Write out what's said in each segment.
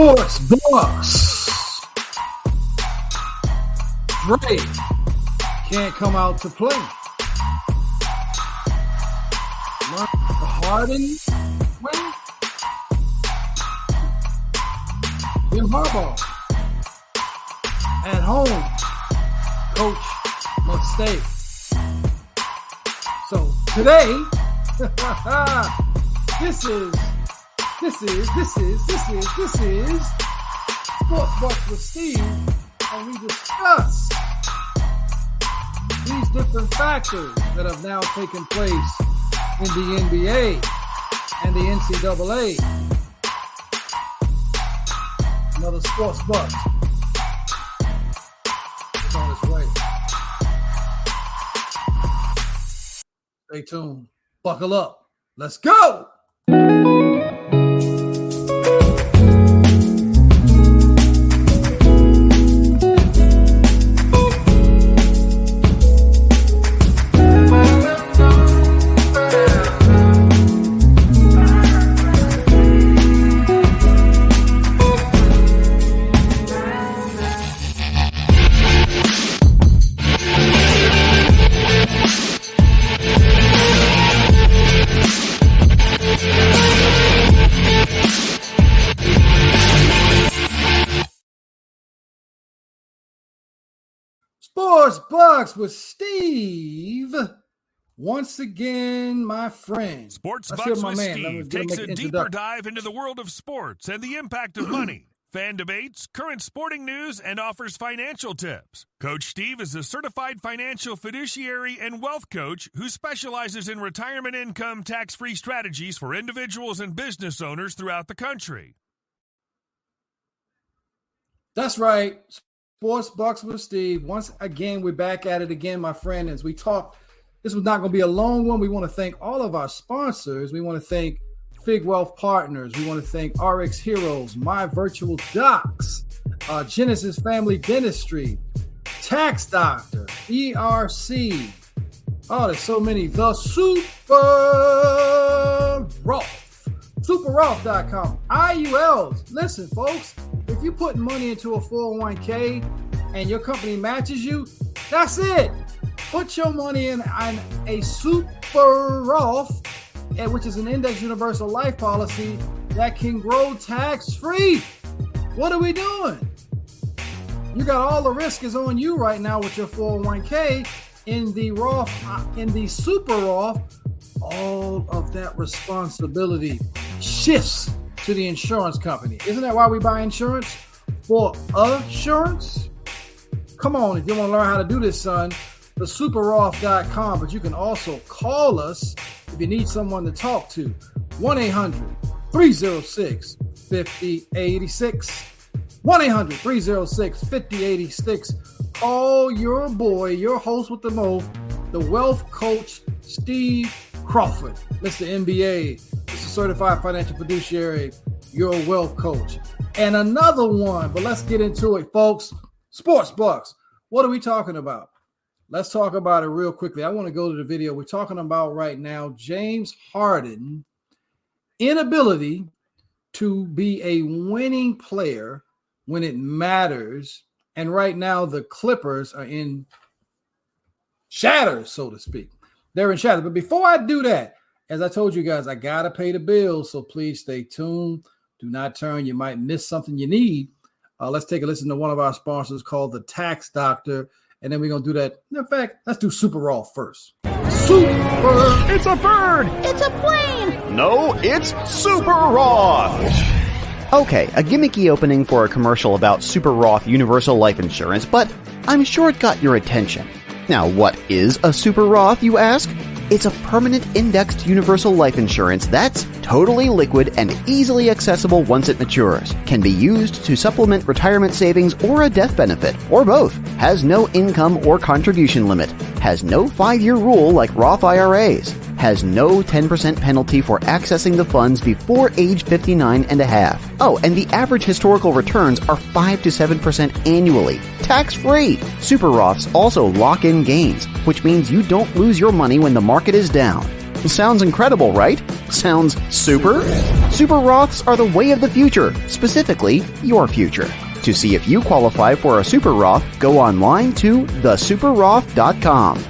Sports Bucks. Dray can't come out to play. Harden win. Jim Harbaugh at home. Coach must stay. So today, this is this is, this is, this is, this is Sports Bucks with Steve, and we discuss these different factors that have now taken place in the NBA and the NCAA. Another Sports Bucks is on its way. Stay tuned. Buckle up. Let's go. Bucks with Steve. Once again, my friend. Sports Bucks with man. Steve takes a deeper dive into the world of sports and the impact of money. Fan debates, current sporting news, and offers financial tips. Coach Steve is a certified financial fiduciary and wealth coach who specializes in retirement income tax free strategies for individuals and business owners throughout the country. That's right. Sports Bucks with Steve. Once again, we're back at it again, my friend. As we talk, this was not going to be a long one. We want to thank all of our sponsors. We want to thank Fig Wealth Partners. We want to thank RX Heroes, My Virtual Docs, uh, Genesis Family Dentistry, Tax Doctor, ERC. Oh, there's so many. The Super Roth, superroth.com, IULs. Listen, folks if you put money into a 401k and your company matches you, that's it. Put your money in on a super Roth, eh, which is an index universal life policy that can grow tax free. What are we doing? You got all the risk is on you right now with your 401k in the Roth, uh, in the super Roth. All of that responsibility shifts to the insurance company. Isn't that why we buy insurance? For assurance? Come on, if you want to learn how to do this, son, the superroth.com. But you can also call us if you need someone to talk to. 1 800 306 5086. 1 800 306 5086. Call your boy, your host with the most, the wealth coach, Steve Crawford. Mr. MBA certified financial fiduciary, your wealth coach. And another one, but let's get into it, folks. Sports Bucks. What are we talking about? Let's talk about it real quickly. I want to go to the video. We're talking about right now James Harden inability to be a winning player when it matters. And right now, the Clippers are in shatters, so to speak. They're in shatters. But before I do that, as I told you guys, I gotta pay the bills, so please stay tuned. Do not turn; you might miss something you need. Uh, let's take a listen to one of our sponsors called the Tax Doctor, and then we're gonna do that. In fact, let's do Super Roth first. Super! It's a bird! It's a plane! No, it's Super Roth! Okay, a gimmicky opening for a commercial about Super Roth Universal Life Insurance, but I'm sure it got your attention. Now, what is a Super Roth, you ask? It's a permanent indexed universal life insurance that's totally liquid and easily accessible once it matures. Can be used to supplement retirement savings or a death benefit, or both. Has no income or contribution limit. Has no five year rule like Roth IRAs. Has no 10% penalty for accessing the funds before age 59 and a half. Oh, and the average historical returns are 5 to 7% annually. Tax free. Super Roths also lock in gains, which means you don't lose your money when the market is down. Sounds incredible, right? Sounds super? Super Roths are the way of the future, specifically your future. To see if you qualify for a Super Roth, go online to thesuperroth.com.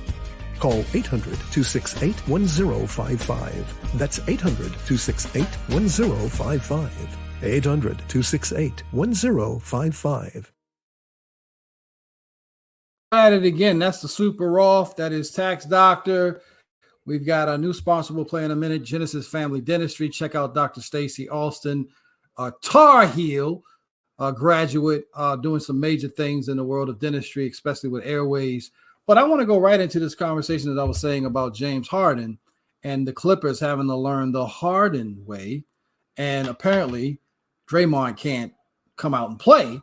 Call 800 268 1055. That's 800 268 1055. 800 268 1055. At it again. That's the Super Roth. That is Tax Doctor. We've got a new sponsor we'll play in a minute Genesis Family Dentistry. Check out Dr. Stacy Alston, a Tar Heel uh, graduate, uh, doing some major things in the world of dentistry, especially with airways but I want to go right into this conversation that I was saying about James Harden and the Clippers having to learn the Harden way. And apparently, Draymond can't come out and play.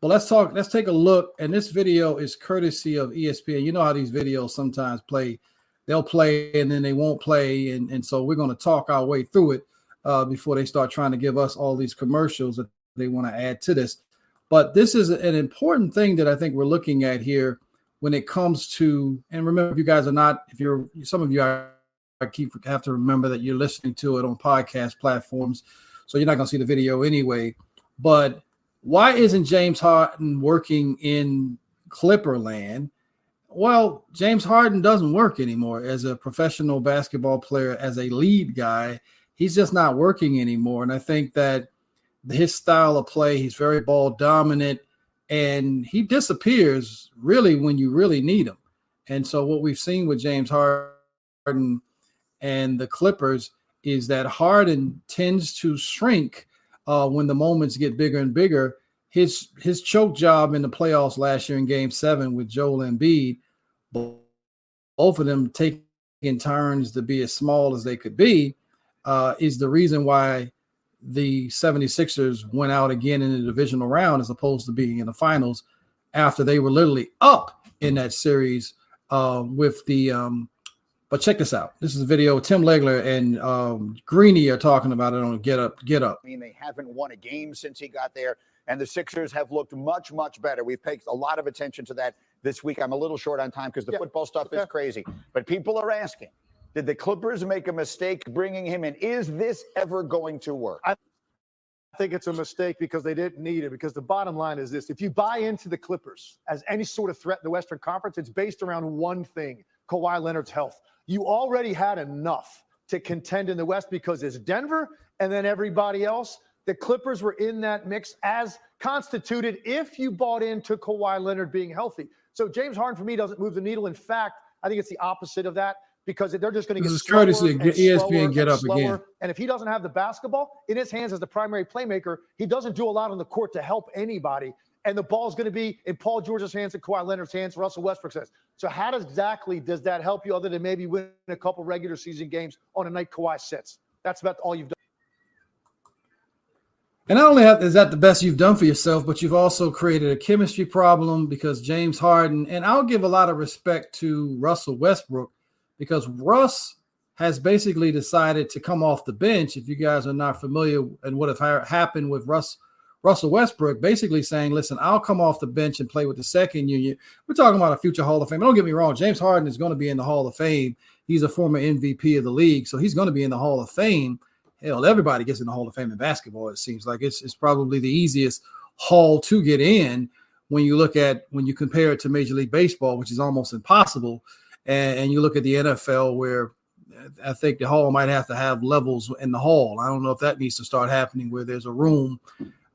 But let's talk, let's take a look. And this video is courtesy of ESPN. You know how these videos sometimes play, they'll play and then they won't play. And, and so we're going to talk our way through it uh, before they start trying to give us all these commercials that they want to add to this. But this is an important thing that I think we're looking at here when it comes to and remember if you guys are not if you're some of you are I keep have to remember that you're listening to it on podcast platforms so you're not going to see the video anyway. But why isn't James Harden working in Clipperland well James Harden doesn't work anymore as a professional basketball player as a lead guy. He's just not working anymore and I think that his style of play he's very ball dominant and he disappears really when you really need him. And so what we've seen with James Harden and the Clippers is that Harden tends to shrink uh, when the moments get bigger and bigger. His his choke job in the playoffs last year in Game Seven with Joel Embiid, both of them taking turns to be as small as they could be, uh, is the reason why the 76ers went out again in the divisional round as opposed to being in the finals after they were literally up in that series uh, with the um, but check this out. This is a video. Tim Legler and um, Greeny are talking about it on Get Up, Get Up. I mean, they haven't won a game since he got there, and the Sixers have looked much, much better. We've paid a lot of attention to that this week. I'm a little short on time because the yeah. football stuff okay. is crazy, but people are asking did the Clippers make a mistake bringing him in? Is this ever going to work? I think it's a mistake because they didn't need it. Because the bottom line is this if you buy into the Clippers as any sort of threat in the Western Conference, it's based around one thing Kawhi Leonard's health. You already had enough to contend in the West because it's Denver and then everybody else. The Clippers were in that mix as constituted if you bought into Kawhi Leonard being healthy. So James Harden for me doesn't move the needle. In fact, I think it's the opposite of that because they're just going to get slower courtesy and ESPN get up slower. again. And if he doesn't have the basketball in his hands as the primary playmaker, he doesn't do a lot on the court to help anybody. And the ball's going to be in Paul George's hands and Kawhi Leonard's hands. Russell Westbrook says. So how does exactly does that help you other than maybe win a couple regular season games on a night Kawhi sits? That's about all you've done. And not only is that the best you've done for yourself, but you've also created a chemistry problem because James Harden, and I'll give a lot of respect to Russell Westbrook because Russ has basically decided to come off the bench. If you guys are not familiar and what have happened with Russ Russell Westbrook, basically saying, "Listen, I'll come off the bench and play with the second unit." We're talking about a future Hall of Fame. Don't get me wrong; James Harden is going to be in the Hall of Fame. He's a former MVP of the league, so he's going to be in the Hall of Fame. Hell, everybody gets in the Hall of Fame in basketball. It seems like it's it's probably the easiest hall to get in when you look at when you compare it to Major League Baseball, which is almost impossible and, and you look at the NFL where I think the hall might have to have levels in the hall. I don't know if that needs to start happening where there's a room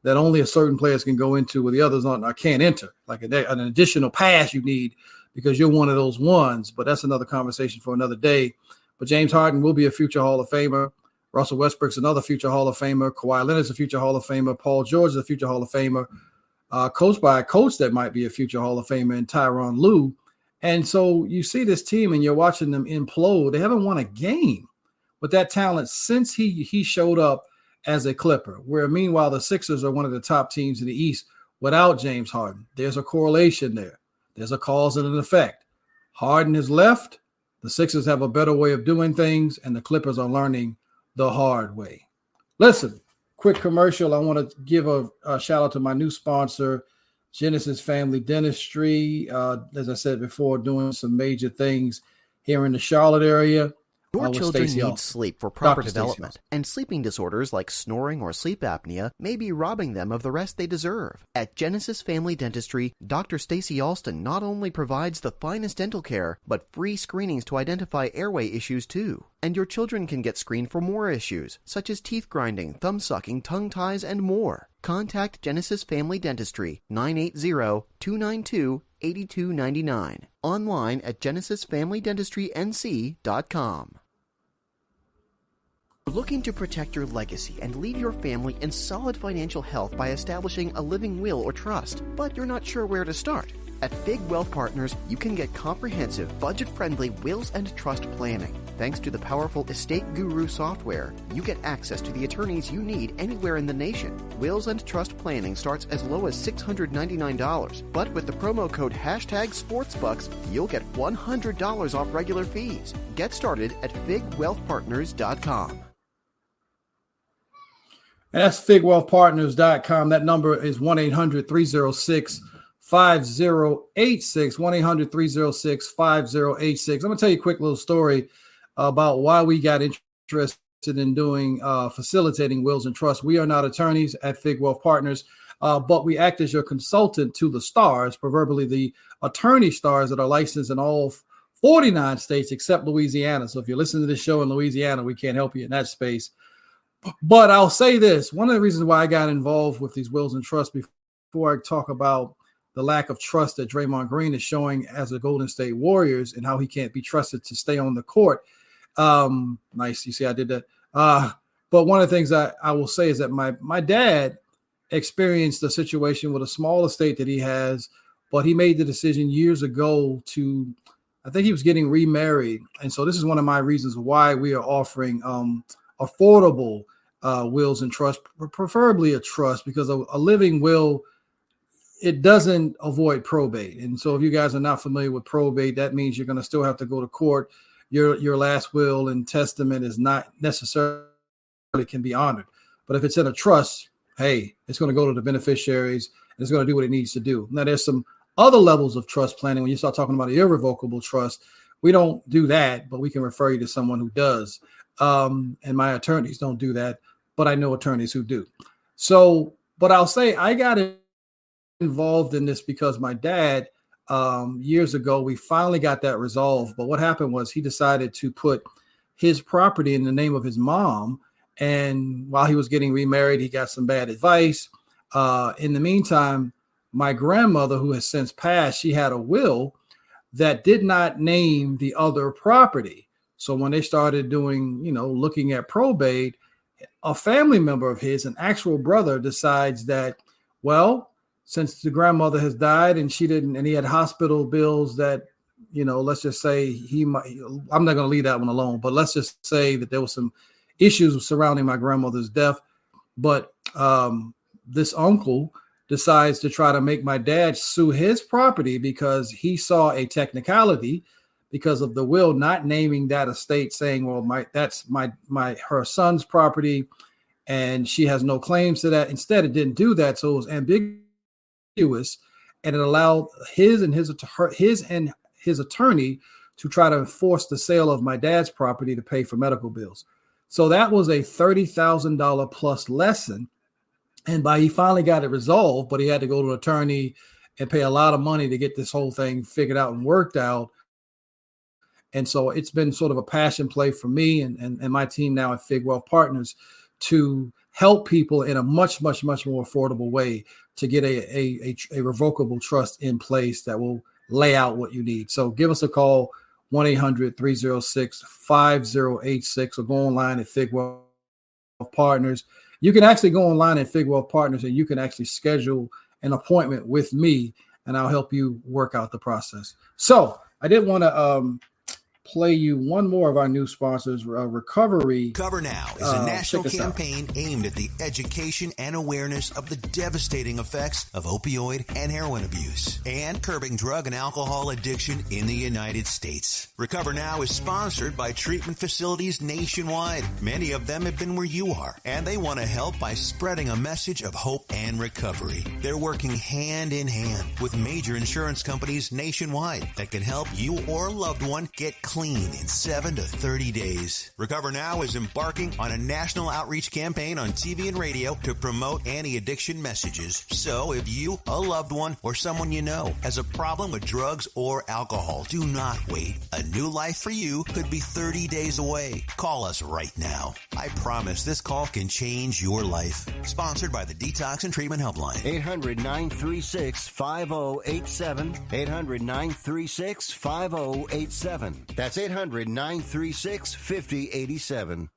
that only a certain players can go into, where the others aren't, I can't enter. Like a, an additional pass you need because you're one of those ones. But that's another conversation for another day. But James Harden will be a future Hall of Famer. Russell Westbrook's another future Hall of Famer. Kawhi Leonard's a future Hall of Famer. Paul George is a future Hall of Famer. Uh, coached by a coach that might be a future Hall of Famer and Tyronn Lue. And so you see this team and you're watching them implode. They haven't won a game with that talent since he he showed up as a Clipper. Where meanwhile the Sixers are one of the top teams in the East without James Harden. There's a correlation there. There's a cause and an effect. Harden has left. The Sixers have a better way of doing things, and the Clippers are learning the hard way. Listen, quick commercial. I want to give a, a shout out to my new sponsor, Genesis Family Dentistry. Uh, as I said before, doing some major things here in the Charlotte area. Your children need sleep for proper Dr. development, and sleeping disorders like snoring or sleep apnea may be robbing them of the rest they deserve. At Genesis Family Dentistry, Dr. Stacy Alston not only provides the finest dental care, but free screenings to identify airway issues too. And your children can get screened for more issues, such as teeth grinding, thumb sucking, tongue ties, and more. Contact Genesis Family Dentistry 980-292-8299. Online at genesisfamilydentistry.nc.com. Looking to protect your legacy and leave your family in solid financial health by establishing a living will or trust, but you're not sure where to start? At Fig Wealth Partners, you can get comprehensive, budget friendly wills and trust planning. Thanks to the powerful Estate Guru software, you get access to the attorneys you need anywhere in the nation. Wills and trust planning starts as low as $699, but with the promo code hashtag SportsBucks, you'll get $100 off regular fees. Get started at FigWealthPartners.com. And that's figwealthpartners.com. That number is 1 800 306 5086. 1 800 306 5086. I'm going to tell you a quick little story about why we got interested in doing uh, facilitating wills and trusts. We are not attorneys at Fig Wealth Partners, uh, but we act as your consultant to the stars, proverbially the attorney stars that are licensed in all 49 states except Louisiana. So if you're listening to this show in Louisiana, we can't help you in that space. But I'll say this one of the reasons why I got involved with these wills and trusts before I talk about the lack of trust that Draymond Green is showing as a Golden State Warriors and how he can't be trusted to stay on the court. Um, nice. You see, I did that. Uh, but one of the things I, I will say is that my my dad experienced a situation with a small estate that he has, but he made the decision years ago to I think he was getting remarried. And so this is one of my reasons why we are offering um affordable uh, wills and trust, preferably a trust, because a, a, living will it doesn't avoid probate. And so, if you guys are not familiar with probate, that means you're going to still have to go to court. Your your last will and testament is not necessarily can be honored, but if it's in a trust, hey, it's going to go to the beneficiaries and it's going to do what it needs to do. Now, there's some other levels of trust planning when you start talking about irrevocable trust. We don't do that, but we can refer you to someone who does. Um, and my attorneys don't do that, but I know attorneys who do. So, but I'll say I got involved in this because my dad, um, years ago, we finally got that resolved. But what happened was he decided to put his property in the name of his mom. And while he was getting remarried, he got some bad advice. Uh, in the meantime, my grandmother, who has since passed, she had a will that did not name the other property. So when they started doing, you know, looking at probate, a family member of his, an actual brother, decides that, well, since the grandmother has died and she didn't, and he had hospital bills that, you know, let's just say he might, I'm not going to leave that one alone, but let's just say that there was some issues surrounding my grandmother's death. But um, this uncle decides to try to make my dad sue his property because he saw a technicality because of the will not naming that estate, saying, "Well, my that's my my her son's property, and she has no claims to that." Instead, it didn't do that, so it was ambiguous, and it allowed his and his his and his attorney to try to enforce the sale of my dad's property to pay for medical bills. So that was a thirty thousand dollar plus lesson, and by he finally got it resolved, but he had to go to an attorney and pay a lot of money to get this whole thing figured out and worked out and so it's been sort of a passion play for me and, and, and my team now at Fig Wealth Partners to help people in a much, much, much more affordable way to get a, a, a, a revocable trust in place that will lay out what you need. So give us a call, 1 800 306 5086, or go online at Figwealth Partners. You can actually go online at Figwealth Partners and you can actually schedule an appointment with me and I'll help you work out the process. So I did want to um, play you one more of our new sponsors, uh, Recovery. Cover Now is a uh, national campaign aimed at the education and awareness of the devastating effects of opioid and heroin abuse and curbing drug and alcohol addiction in the United States. Recover Now is sponsored by treatment facilities nationwide. Many of them have been where you are, and they want to help by spreading a message of hope and recovery. They're working hand in hand with major insurance companies nationwide that can help you or a loved one get clean clean in 7 to 30 days. Recover Now is embarking on a national outreach campaign on TV and radio to promote anti-addiction messages. So if you, a loved one, or someone you know has a problem with drugs or alcohol, do not wait. A new life for you could be 30 days away. Call us right now. I promise this call can change your life. Sponsored by the Detox and Treatment Helpline. 800 936 5087. 800 936 5087. That's 800 936 5087.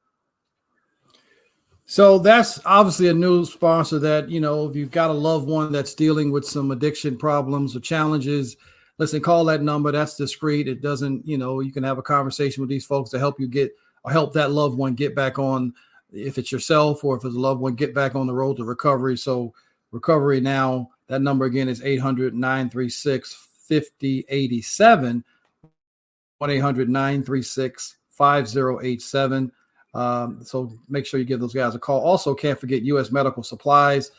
So that's obviously a new sponsor that, you know, if you've got a loved one that's dealing with some addiction problems or challenges, listen, call that number. That's discreet. It doesn't, you know, you can have a conversation with these folks to help you get or help that loved one get back on, if it's yourself or if it's a loved one, get back on the road to recovery. So, recovery now, that number again is 800 936 5087. 1 800 936 5087. Um, so make sure you give those guys a call. Also, can't forget U.S. Medical Supplies.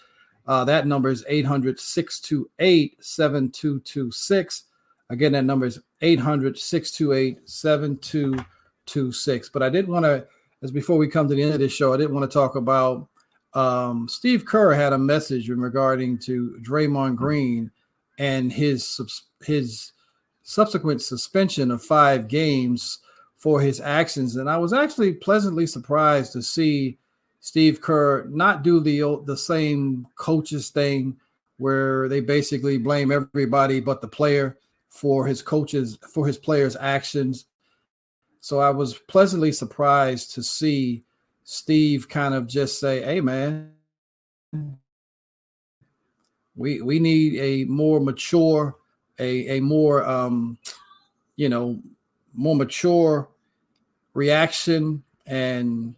Uh, that number is 800 628 7226. Again, that number is 800 628 7226. But I did want to, as before we come to the end of this show, I didn't want to talk about um, Steve Kerr had a message in regarding to Draymond Green and his his subsequent suspension of five games for his actions. And I was actually pleasantly surprised to see Steve Kerr not do the the same coaches thing where they basically blame everybody but the player for his coaches for his players' actions. So I was pleasantly surprised to see Steve kind of just say, "Hey man, we we need a more mature a a more um, you know more mature reaction and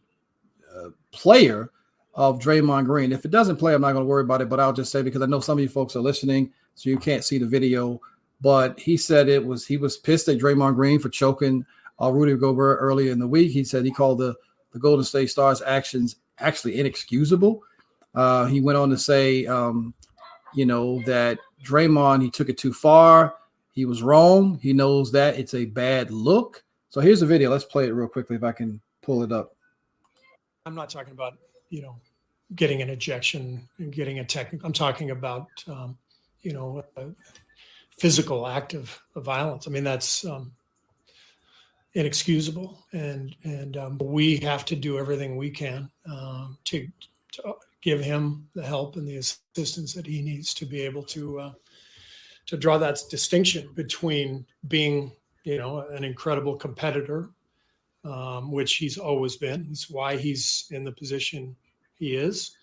uh, player of Draymond Green. If it doesn't play, I'm not going to worry about it. But I'll just say because I know some of you folks are listening, so you can't see the video. But he said it was he was pissed at Draymond Green for choking uh, Rudy Gobert earlier in the week. He said he called the the Golden State Stars actions actually inexcusable. Uh, he went on to say, um, you know, that Draymond, he took it too far. He was wrong. He knows that it's a bad look. So here's the video. Let's play it real quickly if I can pull it up. I'm not talking about, you know, getting an ejection and getting a technical. I'm talking about, um, you know, physical act of, of, violence. I mean, that's um, inexcusable, and and um, we have to do everything we can um, to, to give him the help and the assistance that he needs to be able to uh, to draw that distinction between being you know an incredible competitor um, which he's always been. It's why he's in the position he is.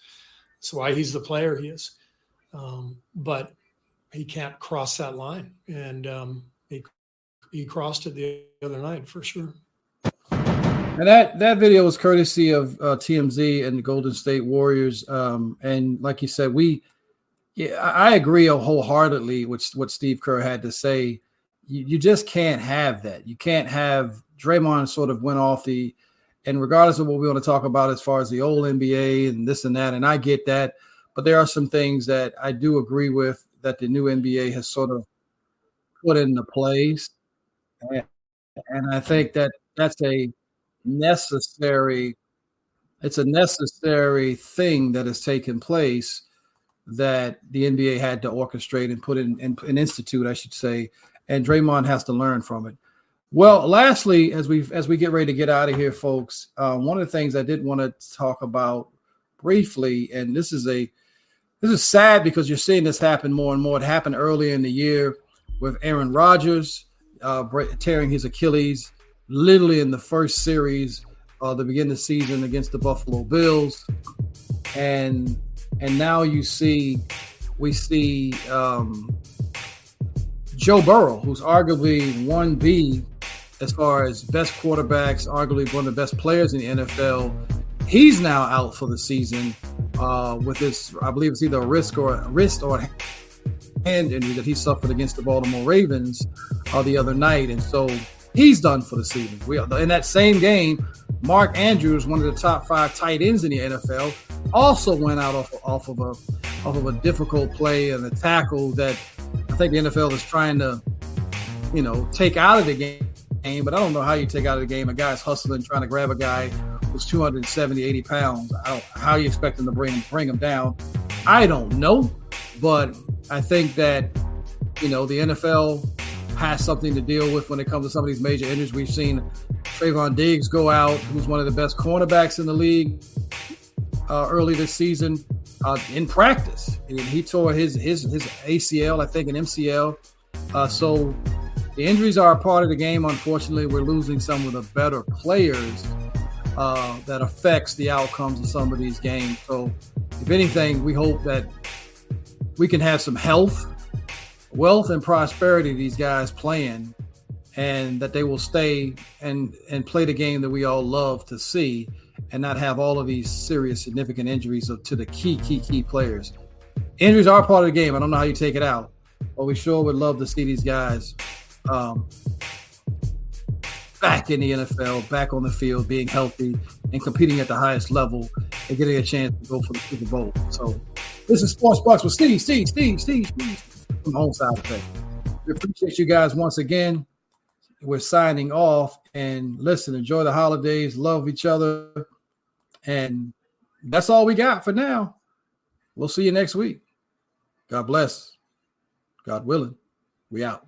It's why he's the player he is. Um, but he can't cross that line. And um, he, he crossed it the other night for sure and that that video was courtesy of uh, TMZ and the Golden State Warriors. Um, and like you said, we, yeah, I agree wholeheartedly with what Steve Kerr had to say. You, you just can't have that. You can't have Draymond sort of went off the, and regardless of what we want to talk about as far as the old NBA and this and that, and I get that, but there are some things that I do agree with that the new NBA has sort of put into place, and, and I think that that's a necessary it's a necessary thing that has taken place that the NBA had to orchestrate and put in, in institute, I should say, and Draymond has to learn from it. Well, lastly, as we as we get ready to get out of here, folks, uh, one of the things I did want to talk about briefly, and this is a this is sad because you're seeing this happen more and more. It happened earlier in the year with Aaron Rodgers uh, tearing his Achilles literally in the first series uh, the beginning of the season against the Buffalo Bills, and and now you see we see um, Joe Burrow, who's arguably one B as far as best quarterbacks, arguably one of the best players in the NFL. He's now out for the season uh, with this, I believe it's either a wrist or a wrist or hand injury that he suffered against the Baltimore Ravens uh, the other night, and so he's done for the season. We in that same game, Mark Andrews, one of the top five tight ends in the NFL, also went out off, off of a off of a difficult play and a tackle that I think the NFL is trying to, you know, take out of the game. But I don't know how you take out of the game a guy's hustling, trying to grab a guy who's 270, 80 pounds. How you expect him to bring bring him down? I don't know, but I think that you know the NFL has something to deal with when it comes to some of these major injuries. We've seen Trevon Diggs go out, who's one of the best cornerbacks in the league uh, early this season uh, in practice. He tore his his his ACL, I think, an MCL. Uh, so the injuries are a part of the game. Unfortunately, we're losing some of the better players. Uh, that affects the outcomes of some of these games. So, if anything, we hope that we can have some health wealth and prosperity these guys playing and that they will stay and and play the game that we all love to see and not have all of these serious significant injuries to the key key key players. Injuries are part of the game. I don't know how you take it out but we sure would love to see these guys um, back in the nfl back on the field being healthy and competing at the highest level and getting a chance to go for the super bowl. So this is sports bucks with steve steve steve steve steve from home side of things. We appreciate you guys once again. We're signing off and listen, enjoy the holidays, love each other. And that's all we got for now. We'll see you next week. God bless. God willing. We out.